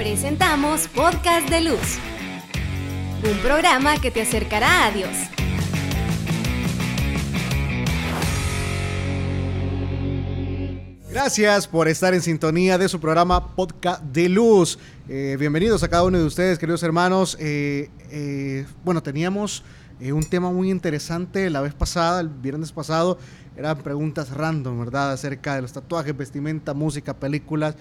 Presentamos Podcast de Luz, un programa que te acercará a Dios. Gracias por estar en sintonía de su programa Podcast de Luz. Eh, bienvenidos a cada uno de ustedes, queridos hermanos. Eh, eh, bueno, teníamos un tema muy interesante la vez pasada, el viernes pasado. Eran preguntas random, ¿verdad? Acerca de los tatuajes, vestimenta, música, películas.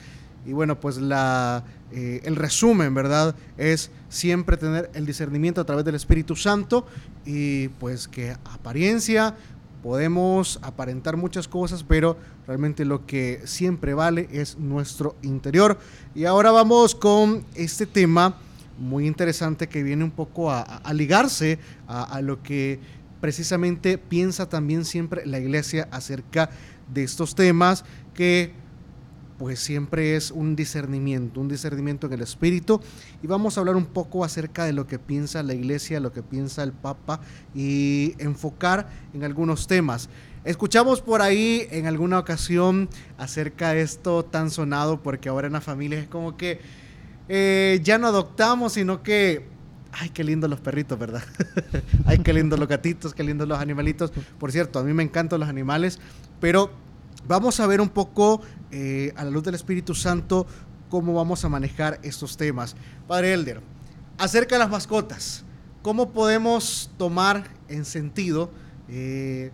Y bueno, pues la, el resumen, ¿verdad? Es siempre tener el discernimiento a través del Espíritu Santo y pues que apariencia, podemos aparentar muchas cosas, pero realmente lo que siempre vale es nuestro interior. Y ahora vamos con este tema muy interesante que viene un poco a, ligarse a, lo que precisamente piensa también siempre la iglesia acerca de estos temas que pues siempre es un discernimiento, un discernimiento en el espíritu. Y vamos a hablar un poco acerca de lo que piensa la iglesia, lo que piensa el Papa y enfocar en algunos temas. Escuchamos por ahí en alguna ocasión acerca de esto tan sonado, porque ahora en la familia es como que eh, ya no adoptamos, sino que Ay, qué lindos los perritos, ¿verdad? Ay, qué lindos los gatitos, qué lindos los animalitos. Por cierto, a mí me encantan los animales, pero Vamos a ver un poco eh, a la luz del Espíritu Santo cómo vamos a manejar estos temas. Padre Elder, acerca de las mascotas, ¿cómo podemos tomar en sentido eh,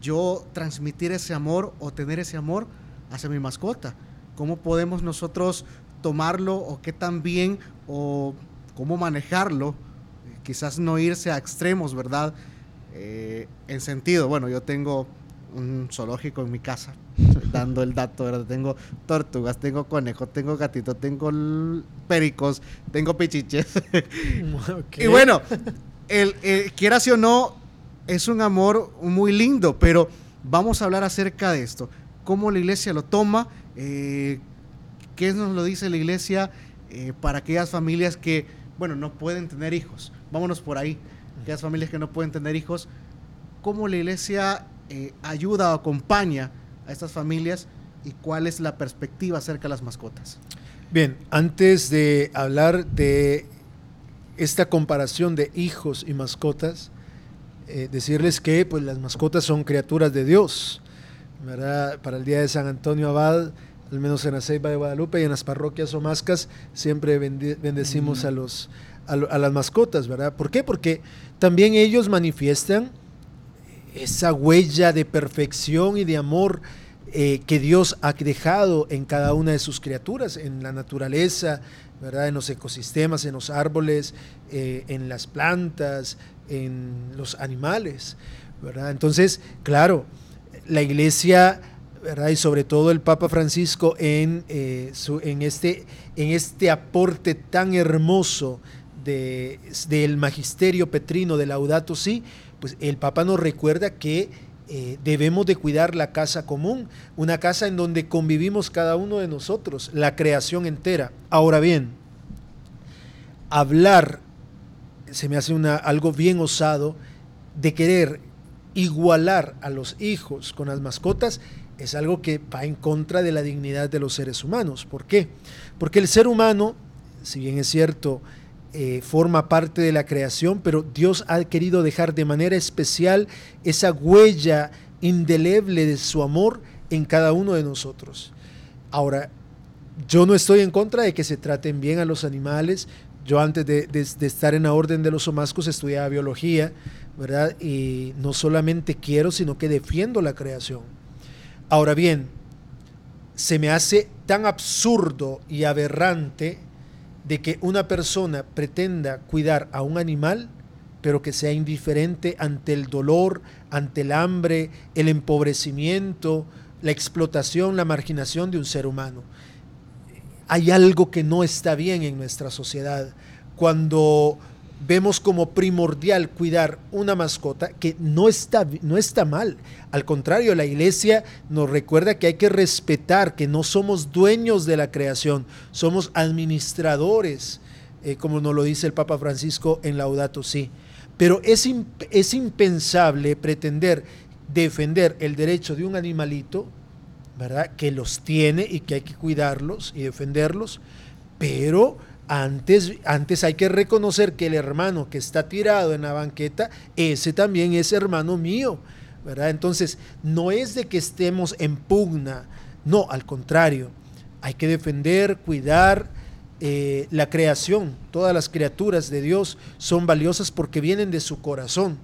yo transmitir ese amor o tener ese amor hacia mi mascota? ¿Cómo podemos nosotros tomarlo o qué tan bien o cómo manejarlo? quizás no irse a extremos, ¿verdad? Eh, en sentido, bueno, yo tengo un zoológico en mi casa, dando el dato, ¿verdad? Tengo tortugas, tengo conejos, tengo gatitos, tengo pericos, tengo pichiches. Y bueno, el, quieras o no, es un amor muy lindo, pero vamos a hablar acerca de esto. ¿Cómo la iglesia lo toma? Eh, ¿Qué nos lo dice la iglesia eh, para aquellas familias que, bueno, no pueden tener hijos? Vámonos por ahí. Aquellas familias que no pueden tener hijos. ¿Cómo la iglesia eh, ayuda o acompaña a estas familias y cuál es la perspectiva acerca de las mascotas. Bien, antes de hablar de esta comparación de hijos y mascotas, eh, decirles que pues, las mascotas son criaturas de Dios. Para el día de San Antonio Abad, al menos en la Ceiba de Guadalupe y en las parroquias o mascas, siempre bendecimos a, los, a, a las mascotas, ¿verdad? ¿Por qué? Porque también ellos manifiestan esa huella de perfección y de amor eh, que Dios ha dejado en cada una de sus criaturas, en la naturaleza, ¿verdad? en los ecosistemas, en los árboles, eh, en las plantas, en los animales. ¿verdad? Entonces, claro, la iglesia, ¿verdad? y sobre todo el Papa Francisco, en, eh, su, en, este, en este aporte tan hermoso de, del magisterio petrino de Laudato Si, pues el Papa nos recuerda que eh, debemos de cuidar la casa común, una casa en donde convivimos cada uno de nosotros, la creación entera. Ahora bien, hablar, se me hace una, algo bien osado, de querer igualar a los hijos con las mascotas, es algo que va en contra de la dignidad de los seres humanos. ¿Por qué? Porque el ser humano, si bien es cierto, eh, forma parte de la creación, pero Dios ha querido dejar de manera especial esa huella indeleble de su amor en cada uno de nosotros. Ahora, yo no estoy en contra de que se traten bien a los animales. Yo antes de, estar en la orden de los omascos estudiaba biología, ¿verdad? Y no solamente quiero, sino que defiendo la creación. Ahora bien, se me hace tan absurdo y aberrante de que una persona pretenda cuidar a un animal, pero que sea indiferente ante el dolor, ante el hambre, el empobrecimiento, la explotación, la marginación de un ser humano. Hay algo que no está bien en nuestra sociedad. Cuando vemos como primordial cuidar una mascota que no está, no está mal. Al contrario, la iglesia nos recuerda que hay que respetar, que no somos dueños de la creación, somos administradores, eh, como nos lo dice el Papa Francisco en Laudato Si. Pero es, es impensable pretender defender el derecho de un animalito, ¿verdad? Que los tiene y que hay que cuidarlos y defenderlos, pero antes, antes hay que reconocer que el hermano que está tirado en la banqueta, ese también es hermano mío, ¿verdad? Entonces, no es de que estemos en pugna, no, al contrario, hay que defender, cuidar eh, la creación, todas las criaturas de Dios son valiosas porque vienen de su corazón,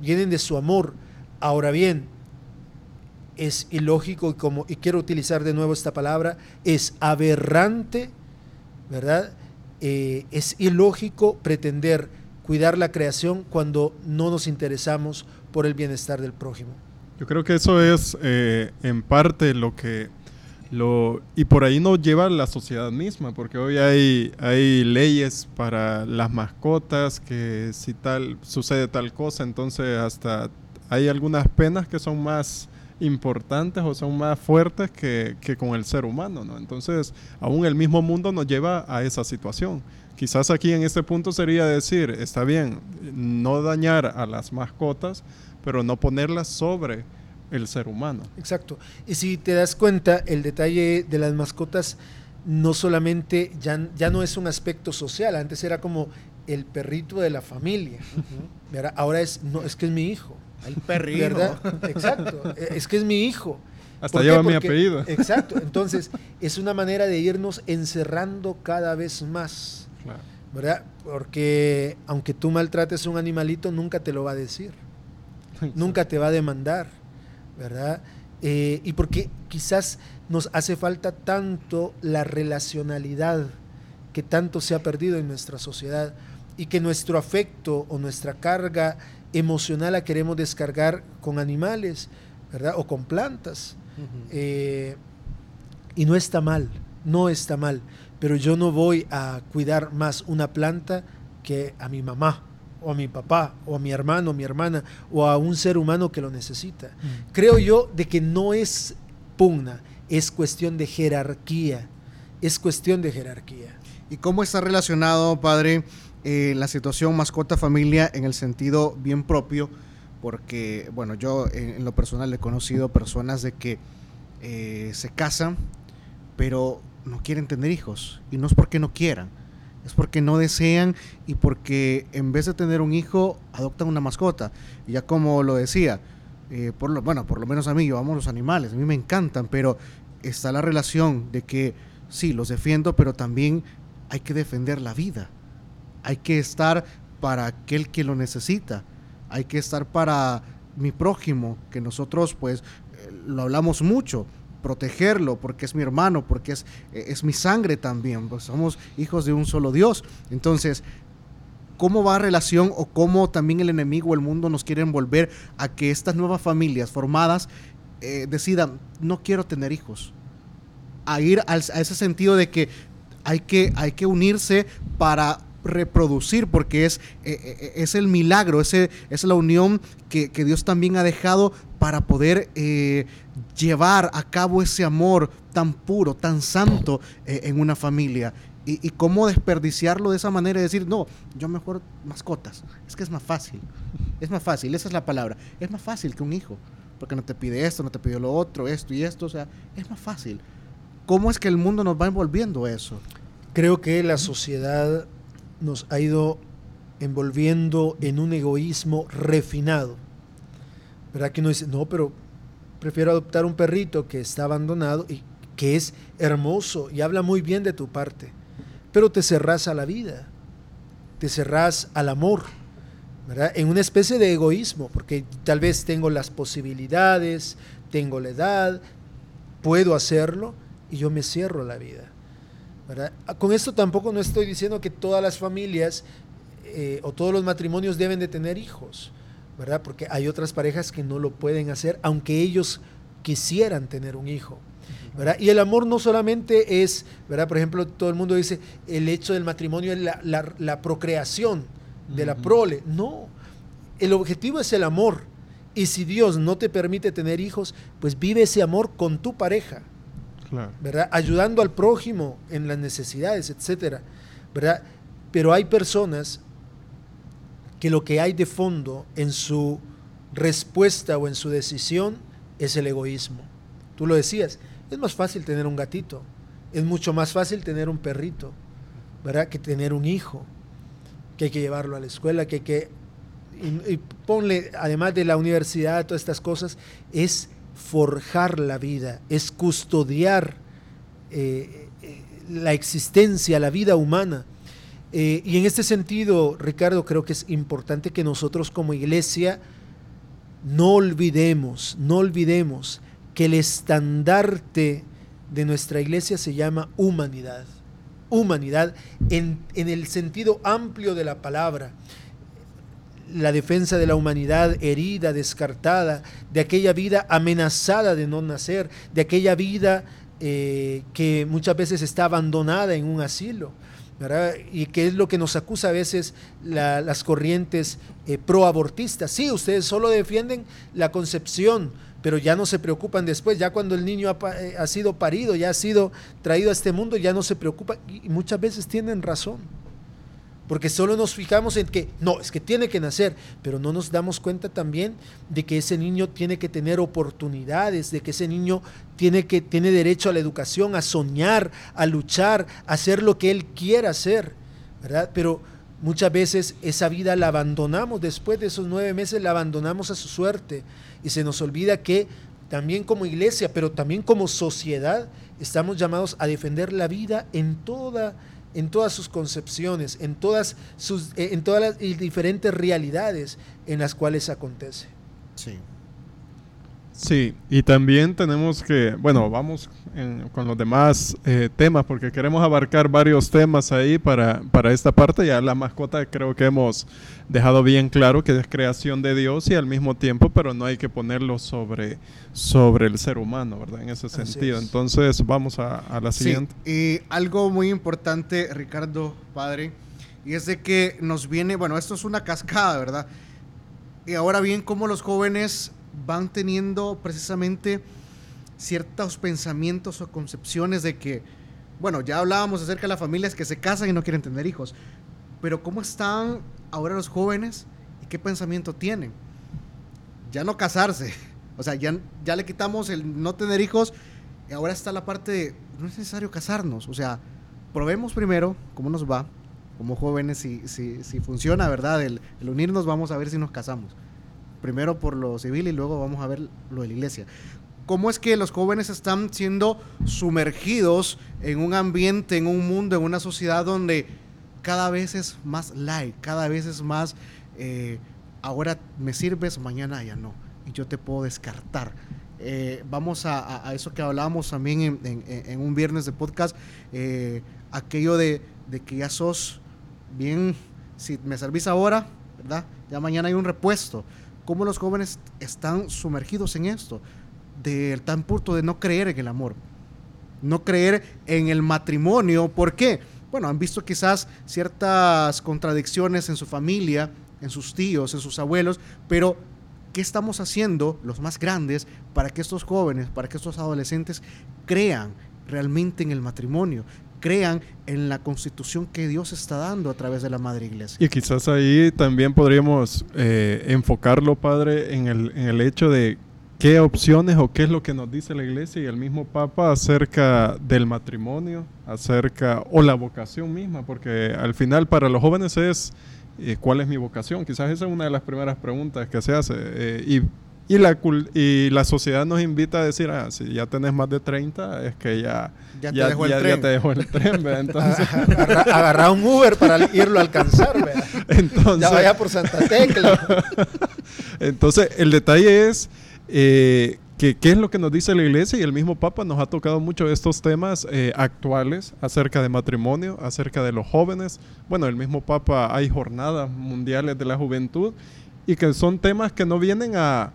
vienen de su amor. Ahora bien, es ilógico y como y quiero utilizar de nuevo esta palabra, es aberrante, ¿verdad? Eh, es ilógico pretender cuidar la creación cuando no nos interesamos por el bienestar del prójimo. Yo creo que eso es eh, en parte lo que lo y por ahí nos lleva la sociedad misma, porque hoy hay hay leyes para las mascotas que si tal sucede tal cosa, entonces hasta hay algunas penas que son más importantes o son más fuertes que, con el ser humano, ¿no? Entonces, aún el mismo mundo nos lleva a esa situación. Quizás aquí en este punto sería decir, está bien, no dañar a las mascotas, pero no ponerlas sobre el ser humano. Exacto. Y si te das cuenta, el detalle de las mascotas no solamente, ya, ya no es un aspecto social, antes era como el perrito de la familia, ahora es, no, es que es mi hijo. El perrito. Exacto. Es que es mi hijo. Hasta lleva mi apellido. Exacto. Entonces, es una manera de irnos encerrando cada vez más. ¿Verdad? Porque aunque tú maltrates a un animalito, nunca te lo va a decir. Nunca te va a demandar. ¿Verdad? Eh, y porque quizás nos hace falta tanto la relacionalidad que tanto se ha perdido en nuestra sociedad y que nuestro afecto o nuestra carga emocional la queremos descargar con animales, ¿verdad? O con plantas. Eh, y no está mal, no está mal, pero yo no voy a cuidar más una planta que a mi mamá o a mi papá o a mi hermano o mi hermana o a un ser humano que lo necesita. Creo yo de que no es pugna, es cuestión de jerarquía, es cuestión de jerarquía. ¿Y cómo está relacionado, padre? Eh, la situación mascota-familia en el sentido bien propio, porque, bueno, yo en, lo personal he conocido personas de que eh, se casan, pero no quieren tener hijos. Y no es porque no quieran, es porque no desean y porque en vez de tener un hijo, adoptan una mascota. Y ya como lo decía, eh, por lo, bueno, por lo menos a mí, yo amo los animales, a mí me encantan, pero está la relación de que sí, los defiendo, pero también hay que defender la vida hay que estar para aquel que lo necesita, hay que estar para mi prójimo, que nosotros pues eh, lo hablamos mucho, protegerlo porque es mi hermano, porque es, eh, es mi sangre también, pues somos hijos de un solo Dios. Entonces, ¿cómo va relación o cómo también el enemigo el mundo nos quiere envolver a que estas nuevas familias formadas eh, decidan, no quiero tener hijos? A ir a ese sentido de que hay que, hay que unirse para reproducir, porque es, eh, eh, eh, es el milagro, es, la unión que, Dios también ha dejado para poder llevar a cabo ese amor tan puro, tan santo en una familia. Y, cómo desperdiciarlo de esa manera y decir, no, yo mejor mascotas. Es que es más fácil. Es más fácil, esa es la palabra. Es más fácil que un hijo. Porque no te pide esto, no te pide lo otro, esto y esto. O sea, es más fácil. ¿Cómo es que el mundo nos va envolviendo eso? Creo que la sociedad nos ha ido envolviendo en un egoísmo refinado. ¿Verdad que uno dice, no, pero prefiero adoptar un perrito que está abandonado y que es hermoso y habla muy bien de tu parte, pero te cerrás a la vida, te cerrás al amor, ¿verdad? En una especie de egoísmo, porque tal vez tengo las posibilidades, tengo la edad, puedo hacerlo y yo me cierro a la vida. Con esto tampoco no estoy diciendo que todas las familias eh, o todos los matrimonios deben de tener hijos, ¿verdad? Porque hay otras parejas que no lo pueden hacer, aunque ellos quisieran tener un hijo. ¿verdad? Y el amor no solamente es, ¿verdad? Por ejemplo, todo el mundo dice, el hecho del matrimonio es la, procreación de la prole. No, el objetivo es el amor. Y si Dios no te permite tener hijos, pues vive ese amor con tu pareja. ¿Verdad? Ayudando al prójimo en las necesidades, etcétera, ¿verdad? Pero hay personas que lo que hay de fondo en su respuesta o en su decisión es el egoísmo. Tú lo decías, es más fácil tener un gatito, es mucho más fácil tener un perrito, ¿verdad? Que tener un hijo, que hay que llevarlo a la escuela, que hay que... Y, ponle, además de la universidad, todas estas cosas, es forjar la vida, es custodiar eh, eh, la existencia, la vida humana. Eh, y en este sentido, Ricardo, creo que es importante que nosotros como iglesia no olvidemos, no olvidemos que el estandarte de nuestra iglesia se llama humanidad. Humanidad en, en el sentido amplio de la palabra la defensa de la humanidad herida, descartada, de aquella vida amenazada de no nacer, de aquella vida eh, que muchas veces está abandonada en un asilo. Y que es lo que nos acusa a veces las corrientes eh, proabortistas. Sí, ustedes solo defienden la concepción, pero ya no se preocupan después, ya cuando el niño ha, eh, ha sido parido, ya ha sido traído a este mundo, ya no se preocupan y muchas veces tienen razón porque solo nos fijamos en que, no, es que tiene que nacer, pero no nos damos cuenta también de que ese niño tiene que tener oportunidades, de que ese niño tiene, que, tiene derecho a la educación, a soñar, a luchar, a hacer lo que él quiera hacer, ¿verdad? Pero muchas veces esa vida la abandonamos, después de esos nueve meses la abandonamos a su suerte y se nos olvida que también como iglesia, pero también como sociedad, estamos llamados a defender la vida en toda en todas sus concepciones, en todas, sus, eh, en todas las diferentes realidades en las cuales acontece. Sí. Sí, y también tenemos que, bueno, vamos con los demás eh, temas porque queremos abarcar varios temas ahí para, para esta parte. Ya la mascota creo que hemos dejado bien claro que es creación de Dios y al mismo tiempo, pero no hay que ponerlo sobre, sobre el ser humano, ¿verdad? En ese sentido. Entonces vamos a, a la siguiente. y algo muy importante, Ricardo, padre, y es de que nos viene, bueno, esto es una cascada, ¿verdad? Y ahora bien, cómo los jóvenes van teniendo precisamente ciertos pensamientos o concepciones de que, bueno, ya hablábamos acerca de las familias que se casan y no quieren tener hijos, pero ¿cómo están ahora los jóvenes y qué pensamiento tienen? Ya no casarse, o sea, ya, ya le quitamos el no tener hijos y ahora está la parte de, no es necesario casarnos, o sea, probemos primero cómo nos va como jóvenes, si, si, si funciona, ¿verdad? El, el unirnos, vamos a ver si nos casamos primero por lo civil y luego vamos a ver lo de la iglesia. ¿Cómo es que los jóvenes están siendo sumergidos en un ambiente, en un mundo, en una sociedad donde cada vez es más light, cada vez es más, eh, ahora me sirves, mañana ya no, y yo te puedo descartar. Eh, vamos a, eso que hablábamos también en, un viernes de podcast, eh, aquello de, de, que ya sos bien, si me servís ahora, ¿verdad? Ya mañana hay un repuesto cómo los jóvenes están sumergidos en esto, del tan punto de no creer en el amor, no creer en el matrimonio. ¿Por qué? Bueno, han visto quizás ciertas contradicciones en su familia, en sus tíos, en sus abuelos, pero ¿qué estamos haciendo los más grandes para que estos jóvenes, para que estos adolescentes crean realmente en el matrimonio, crean en la constitución que Dios está dando a través de la Madre Iglesia. Y quizás ahí también podríamos eh, enfocarlo, Padre, en el, en el hecho de qué opciones o qué es lo que nos dice la iglesia y el mismo Papa acerca del matrimonio, acerca o la vocación misma, porque al final para los jóvenes es eh, cuál es mi vocación. Quizás esa es una de las primeras preguntas que se hace. Eh, y y la, y la sociedad nos invita a decir, ah, si ya tenés más de 30, es que ya, ya, te, dejó el tren. te dejó el tren. Entonces... Agarra, un Uber para irlo a alcanzar. Entonces... Ya vaya por Santa Tecla. Entonces, el detalle es eh, que qué es lo que nos dice la iglesia y el mismo Papa nos ha tocado mucho estos temas eh, actuales acerca de matrimonio, acerca de los jóvenes. Bueno, el mismo Papa hay jornadas mundiales de la juventud y que son temas que no vienen a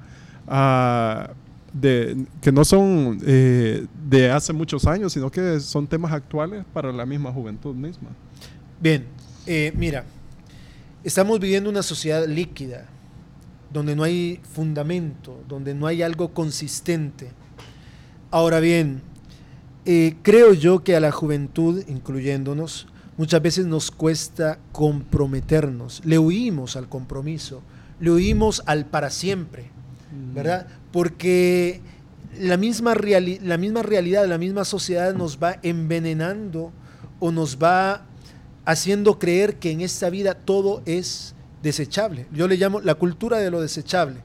de, que no son eh, de hace muchos años, sino que son temas actuales para la misma juventud misma. Bien, eh, mira, estamos viviendo una sociedad líquida, donde no hay fundamento, donde no hay algo consistente. Ahora bien, eh, creo yo que a la juventud, incluyéndonos, muchas veces nos cuesta comprometernos, le huimos al compromiso, le huimos al para siempre. ¿Verdad? Porque la misma, la misma realidad, la misma sociedad nos va envenenando o nos va haciendo creer que en esta vida todo es desechable. Yo le llamo la cultura de lo desechable,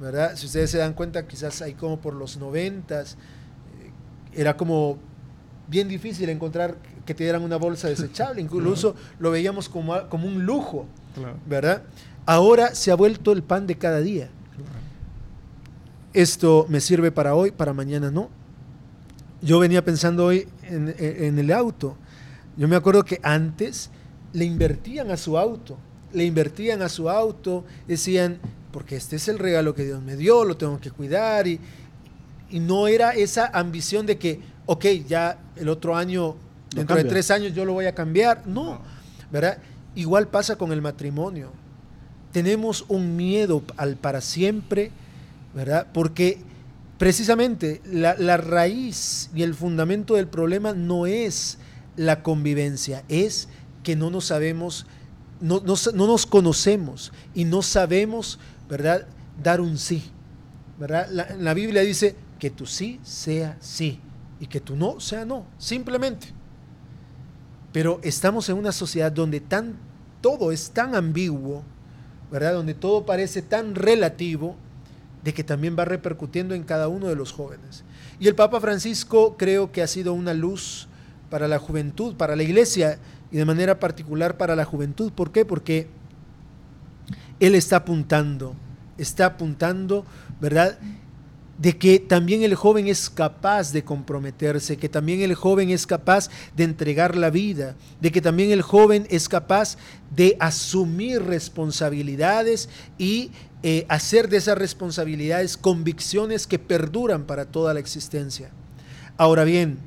¿verdad? Si ustedes se dan cuenta, quizás hay como por los noventas, eh, era como bien difícil encontrar que te dieran una bolsa desechable, incluso lo veíamos como, como un lujo, ¿verdad? Ahora se ha vuelto el pan de cada día. Esto me sirve para hoy, para mañana no. Yo venía pensando hoy en, en el auto. Yo me acuerdo que antes le invertían a su auto, le invertían a su auto, decían, porque este es el regalo que Dios me dio, lo tengo que cuidar, y, y no era esa ambición de que, ok, ya el otro año, dentro de tres años yo lo voy a cambiar. No, ¿verdad? Igual pasa con el matrimonio. Tenemos un miedo al para siempre, ¿verdad? Porque precisamente la, raíz y el fundamento del problema no es la convivencia, es que no nos sabemos, no nos conocemos y no sabemos, ¿verdad?, dar un sí. ¿verdad? La, la Biblia dice que tu sí sea sí y que tu no sea no, simplemente. Pero estamos en una sociedad donde tan, todo es tan ambiguo, ¿verdad? Donde todo parece tan relativo, de que también va repercutiendo en cada uno de los jóvenes. Y el Papa Francisco creo que ha sido una luz para la juventud, para la iglesia y de manera particular para la juventud. ¿Por qué? Porque él está apuntando, está apuntando, ¿verdad? De que también el joven es capaz de comprometerse, que también el joven es capaz de entregar la vida, de que también el joven es capaz de asumir responsabilidades y eh, hacer de esas responsabilidades convicciones que perduran para toda la existencia. Ahora bien,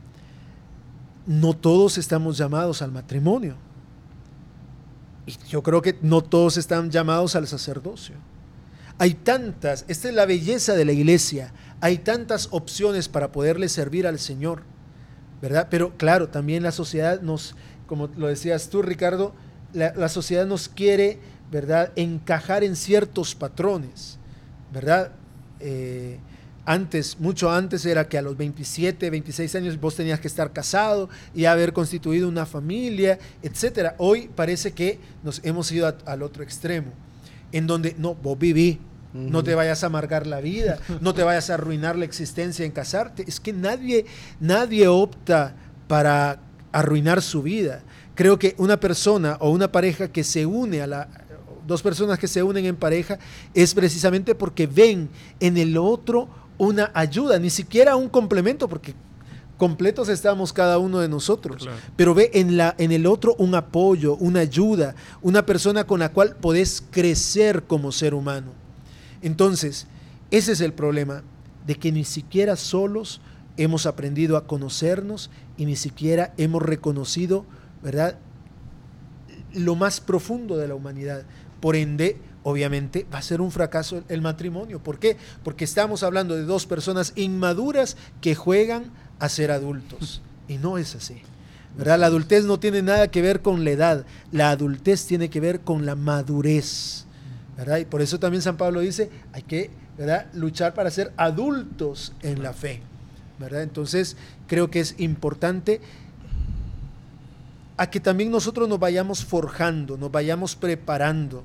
no todos estamos llamados al matrimonio. Y yo creo que no todos están llamados al sacerdocio. Hay tantas, esta es la belleza de la iglesia, hay tantas opciones para poderle servir al Señor, ¿verdad? Pero claro, también la sociedad nos, como lo decías tú, Ricardo, la, sociedad nos quiere, ¿verdad?, encajar en ciertos patrones, ¿verdad? Eh, antes, mucho antes era que a los 27, 26 años vos tenías que estar casado y haber constituido una familia, etcétera. Hoy parece que nos hemos ido al otro extremo, en donde no, vos viví, no te vayas a amargar la vida, no te vayas a arruinar la existencia en casarte. Es que nadie, nadie opta para arruinar su vida. Creo que una persona o una pareja que se une a la, dos personas que se unen en pareja es precisamente porque ven en el otro una ayuda, ni siquiera un complemento, porque completos estamos cada uno de nosotros, pero ve en, la, en el otro un apoyo, una ayuda, una persona con la cual podés crecer como ser humano. Entonces, ese es el problema, de que ni siquiera solos hemos aprendido a conocernos y ni siquiera hemos reconocido, ¿verdad?, lo más profundo de la humanidad. Por ende, obviamente va a ser un fracaso el matrimonio. ¿Por qué? Porque estamos hablando de dos personas inmaduras que juegan a ser adultos. Y no es así. ¿verdad? La adultez no tiene nada que ver con la edad. La adultez tiene que ver con la madurez. Y por eso también San Pablo dice, hay que luchar para ser adultos en la fe. ¿verdad? Entonces, creo que es importante a que también nosotros nos vayamos forjando, nos vayamos preparando.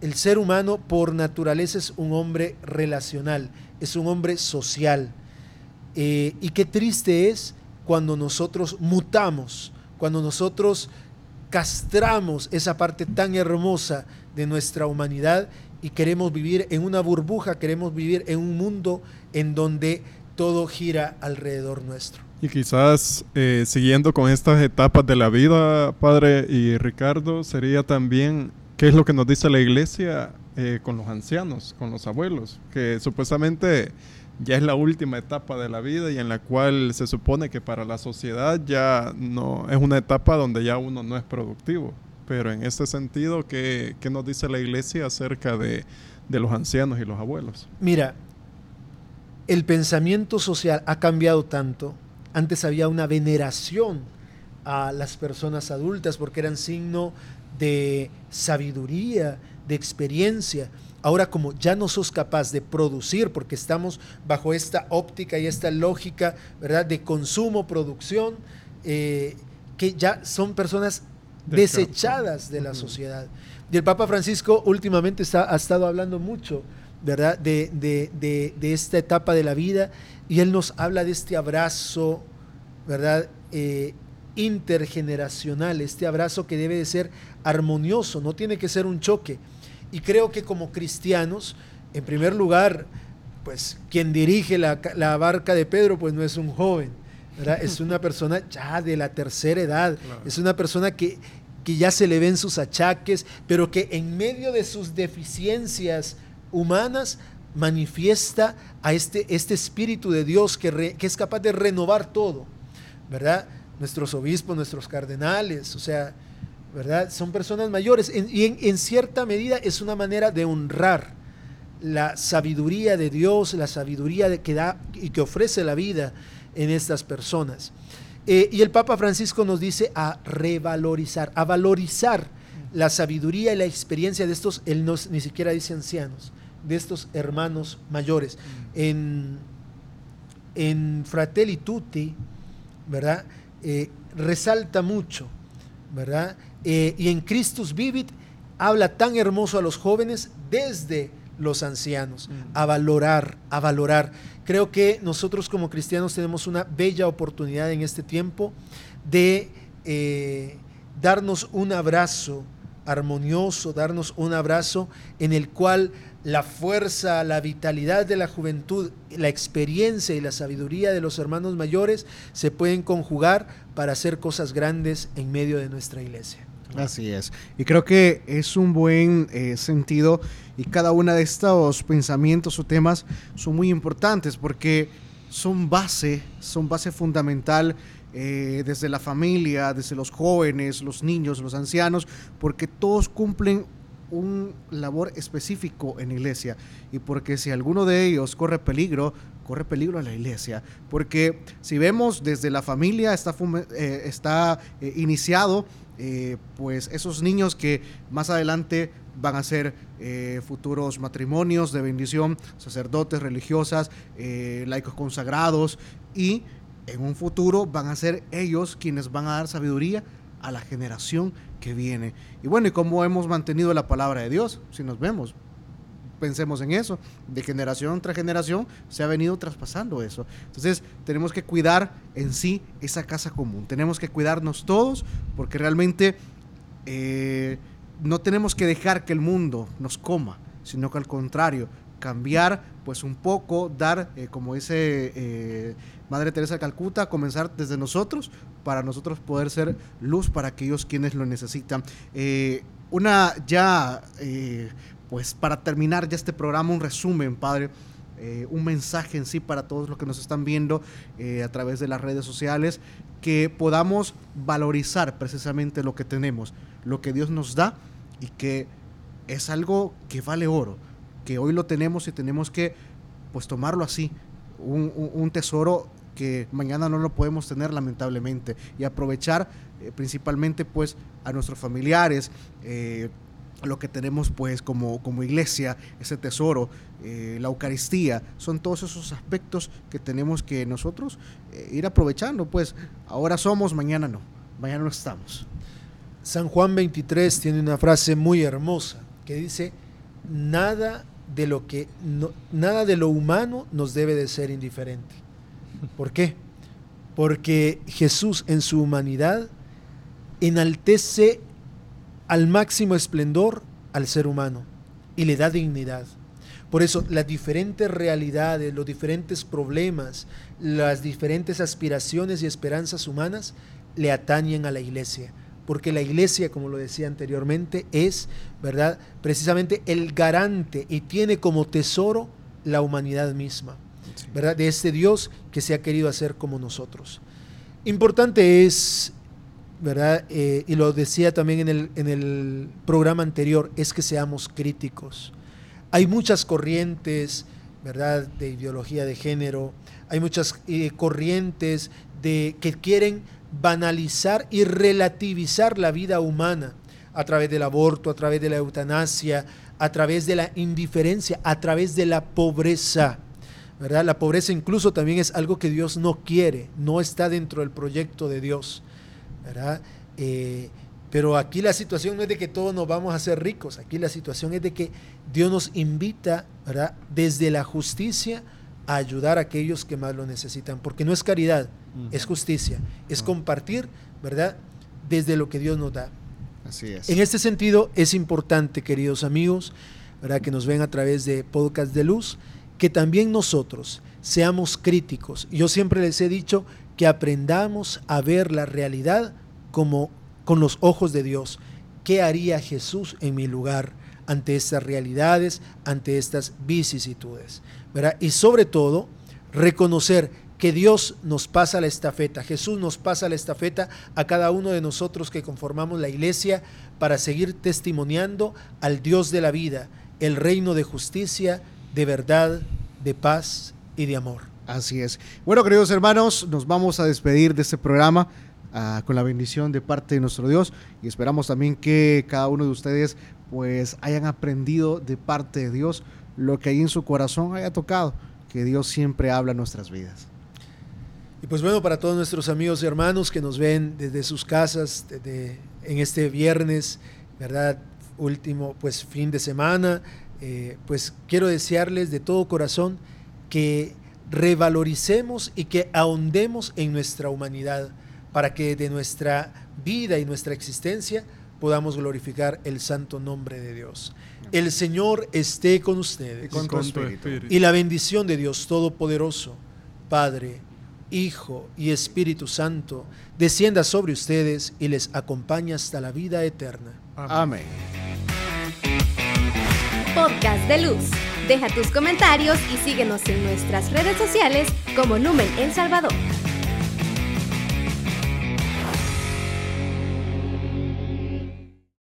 El ser humano por naturaleza es un hombre relacional, es un hombre social. Eh, y qué triste es cuando nosotros mutamos, cuando nosotros castramos esa parte tan hermosa de nuestra humanidad y queremos vivir en una burbuja, queremos vivir en un mundo en donde todo gira alrededor nuestro. Y quizás eh, siguiendo con estas etapas de la vida, Padre y Ricardo, sería también qué es lo que nos dice la iglesia eh, con los ancianos, con los abuelos, que supuestamente ya es la última etapa de la vida y en la cual se supone que para la sociedad ya no es una etapa donde ya uno no es productivo. Pero en este sentido, ¿qué, qué nos dice la iglesia acerca de, de los ancianos y los abuelos? Mira, el pensamiento social ha cambiado tanto. Antes había una veneración a las personas adultas porque eran signo de sabiduría, de experiencia. Ahora como ya no sos capaz de producir, porque estamos bajo esta óptica y esta lógica, ¿verdad? De consumo, producción, eh, que ya son personas desechadas de la sociedad. Y el Papa Francisco últimamente está, ha estado hablando mucho, ¿verdad?, de, de, esta etapa de la vida y él nos habla de este abrazo, ¿verdad?, eh, intergeneracional, este abrazo que debe de ser armonioso, no tiene que ser un choque. Y creo que como cristianos, en primer lugar, pues quien dirige la, la barca de Pedro, pues no es un joven, es una persona ya de la tercera edad, es una persona que, que ya se le ven sus achaques, pero que en medio de sus deficiencias humanas manifiesta a este, este Espíritu de Dios que, que es capaz de renovar todo, ¿verdad? Nuestros obispos, nuestros cardenales, o sea, ¿verdad? Son personas mayores. Y en, cierta medida es una manera de honrar la sabiduría de Dios, la sabiduría de que da y que ofrece la vida en estas personas. Eh, y el Papa Francisco nos dice a revalorizar, a valorizar la sabiduría y la experiencia de estos, él no, ni siquiera dice ancianos, de estos hermanos mayores. En, en Fratelli Tutti, ¿verdad? Eh, resalta mucho, ¿verdad? Eh, y en Christus Vivit habla tan hermoso a los jóvenes desde los ancianos, a valorar, a valorar. Creo que nosotros como cristianos tenemos una bella oportunidad en este tiempo de eh, darnos un abrazo armonioso, darnos un abrazo en el cual la fuerza, la vitalidad de la juventud, la experiencia y la sabiduría de los hermanos mayores se pueden conjugar para hacer cosas grandes en medio de nuestra iglesia. Así es. Y creo que es un buen eh, sentido y cada uno de estos pensamientos o temas son muy importantes porque son base, son base fundamental eh, desde la familia, desde los jóvenes, los niños, los ancianos, porque todos cumplen un labor específico en la iglesia y porque si alguno de ellos corre peligro, corre peligro a la iglesia. Porque si vemos desde la familia está, eh, está iniciado eh, pues esos niños que más adelante van a ser eh, futuros matrimonios de bendición, sacerdotes, religiosas, eh, laicos consagrados y en un futuro van a ser ellos quienes van a dar sabiduría a la generación que viene. Y bueno, ¿y cómo hemos mantenido la palabra de Dios? Si nos vemos, pensemos en eso. De generación tras generación se ha venido traspasando eso. Entonces tenemos que cuidar en sí esa casa común. Tenemos que cuidarnos todos porque realmente eh, no tenemos que dejar que el mundo nos coma, sino que al contrario, cambiar pues un poco, dar, eh, como dice eh, Madre Teresa de Calcuta, comenzar desde nosotros para nosotros poder ser luz para aquellos quienes lo necesitan. una ya pues para terminar ya este programa, un resumen, Padre, eh, un mensaje en sí para todos los que nos están viendo eh, a través de las redes sociales, que podamos valorizar precisamente lo que tenemos, lo que Dios nos da y que es algo que vale oro, que hoy lo tenemos y tenemos que pues tomarlo así, un, tesoro que mañana no lo podemos tener lamentablemente y aprovechar eh, principalmente pues a nuestros familiares, lo que tenemos pues como, como iglesia, ese tesoro, eh, la Eucaristía, son todos esos aspectos que tenemos que nosotros eh, ir aprovechando, pues ahora somos, mañana no, mañana no estamos. San Juan 23 tiene una frase muy hermosa que dice, nada de lo que nada de lo humano nos debe de ser indiferente. ¿Por qué? Porque Jesús en su humanidad enaltece al máximo esplendor al ser humano y le da dignidad. Por eso las diferentes realidades, los diferentes problemas, las diferentes aspiraciones y esperanzas humanas le atañen a la iglesia. Porque la iglesia, como lo decía anteriormente, es, ¿verdad? Precisamente el garante y tiene como tesoro la humanidad misma, ¿verdad? De este Dios que se ha querido hacer como nosotros. Importante es ¿verdad? Eh, y lo decía también en el, en el programa anterior, es que seamos críticos. Hay muchas corrientes, ¿verdad?, de ideología de género, hay muchas eh, corrientes de, que quieren banalizar y relativizar la vida humana a través del aborto, a través de la eutanasia, a través de la indiferencia, a través de la pobreza. ¿verdad? La pobreza incluso también es algo que Dios no quiere, no está dentro del proyecto de Dios. ¿Verdad? Eh, Pero aquí la situación no es de que todos nos vamos a hacer ricos, aquí la situación es de que Dios nos invita, ¿verdad? Desde la justicia a ayudar a aquellos que más lo necesitan, porque no es caridad, es justicia, es compartir, ¿verdad? Desde lo que Dios nos da. Así es. En este sentido, es importante, queridos amigos, ¿verdad? que nos ven a través de Podcast de Luz, que también nosotros seamos críticos. Yo siempre les he dicho que aprendamos a ver la realidad como con los ojos de Dios. ¿Qué haría Jesús en mi lugar ante estas realidades, ante estas vicisitudes? ¿verdad? Y sobre todo, reconocer que Dios nos pasa la estafeta, Jesús nos pasa la estafeta a cada uno de nosotros que conformamos la iglesia para seguir testimoniando al Dios de la vida, el reino de justicia, de verdad, de paz y de amor. Así es. Bueno, queridos hermanos, nos vamos a despedir de este programa uh, con la bendición de parte de nuestro Dios y esperamos también que cada uno de ustedes pues hayan aprendido de parte de Dios lo que ahí en su corazón haya tocado, que Dios siempre habla en nuestras vidas. Y pues bueno, para todos nuestros amigos y hermanos que nos ven desde sus casas, en este viernes, ¿verdad? Último, pues fin de semana, eh, pues quiero desearles de todo corazón que revaloricemos y que ahondemos en nuestra humanidad para que de nuestra vida y nuestra existencia podamos glorificar el santo nombre de Dios. El Señor esté con ustedes. Y con tu espíritu. Y la bendición de Dios Todopoderoso, Padre, Hijo y Espíritu Santo, descienda sobre ustedes y les acompañe hasta la vida eterna. Amén. Podcast de Luz. Deja tus comentarios y síguenos en nuestras redes sociales como Numen El Salvador.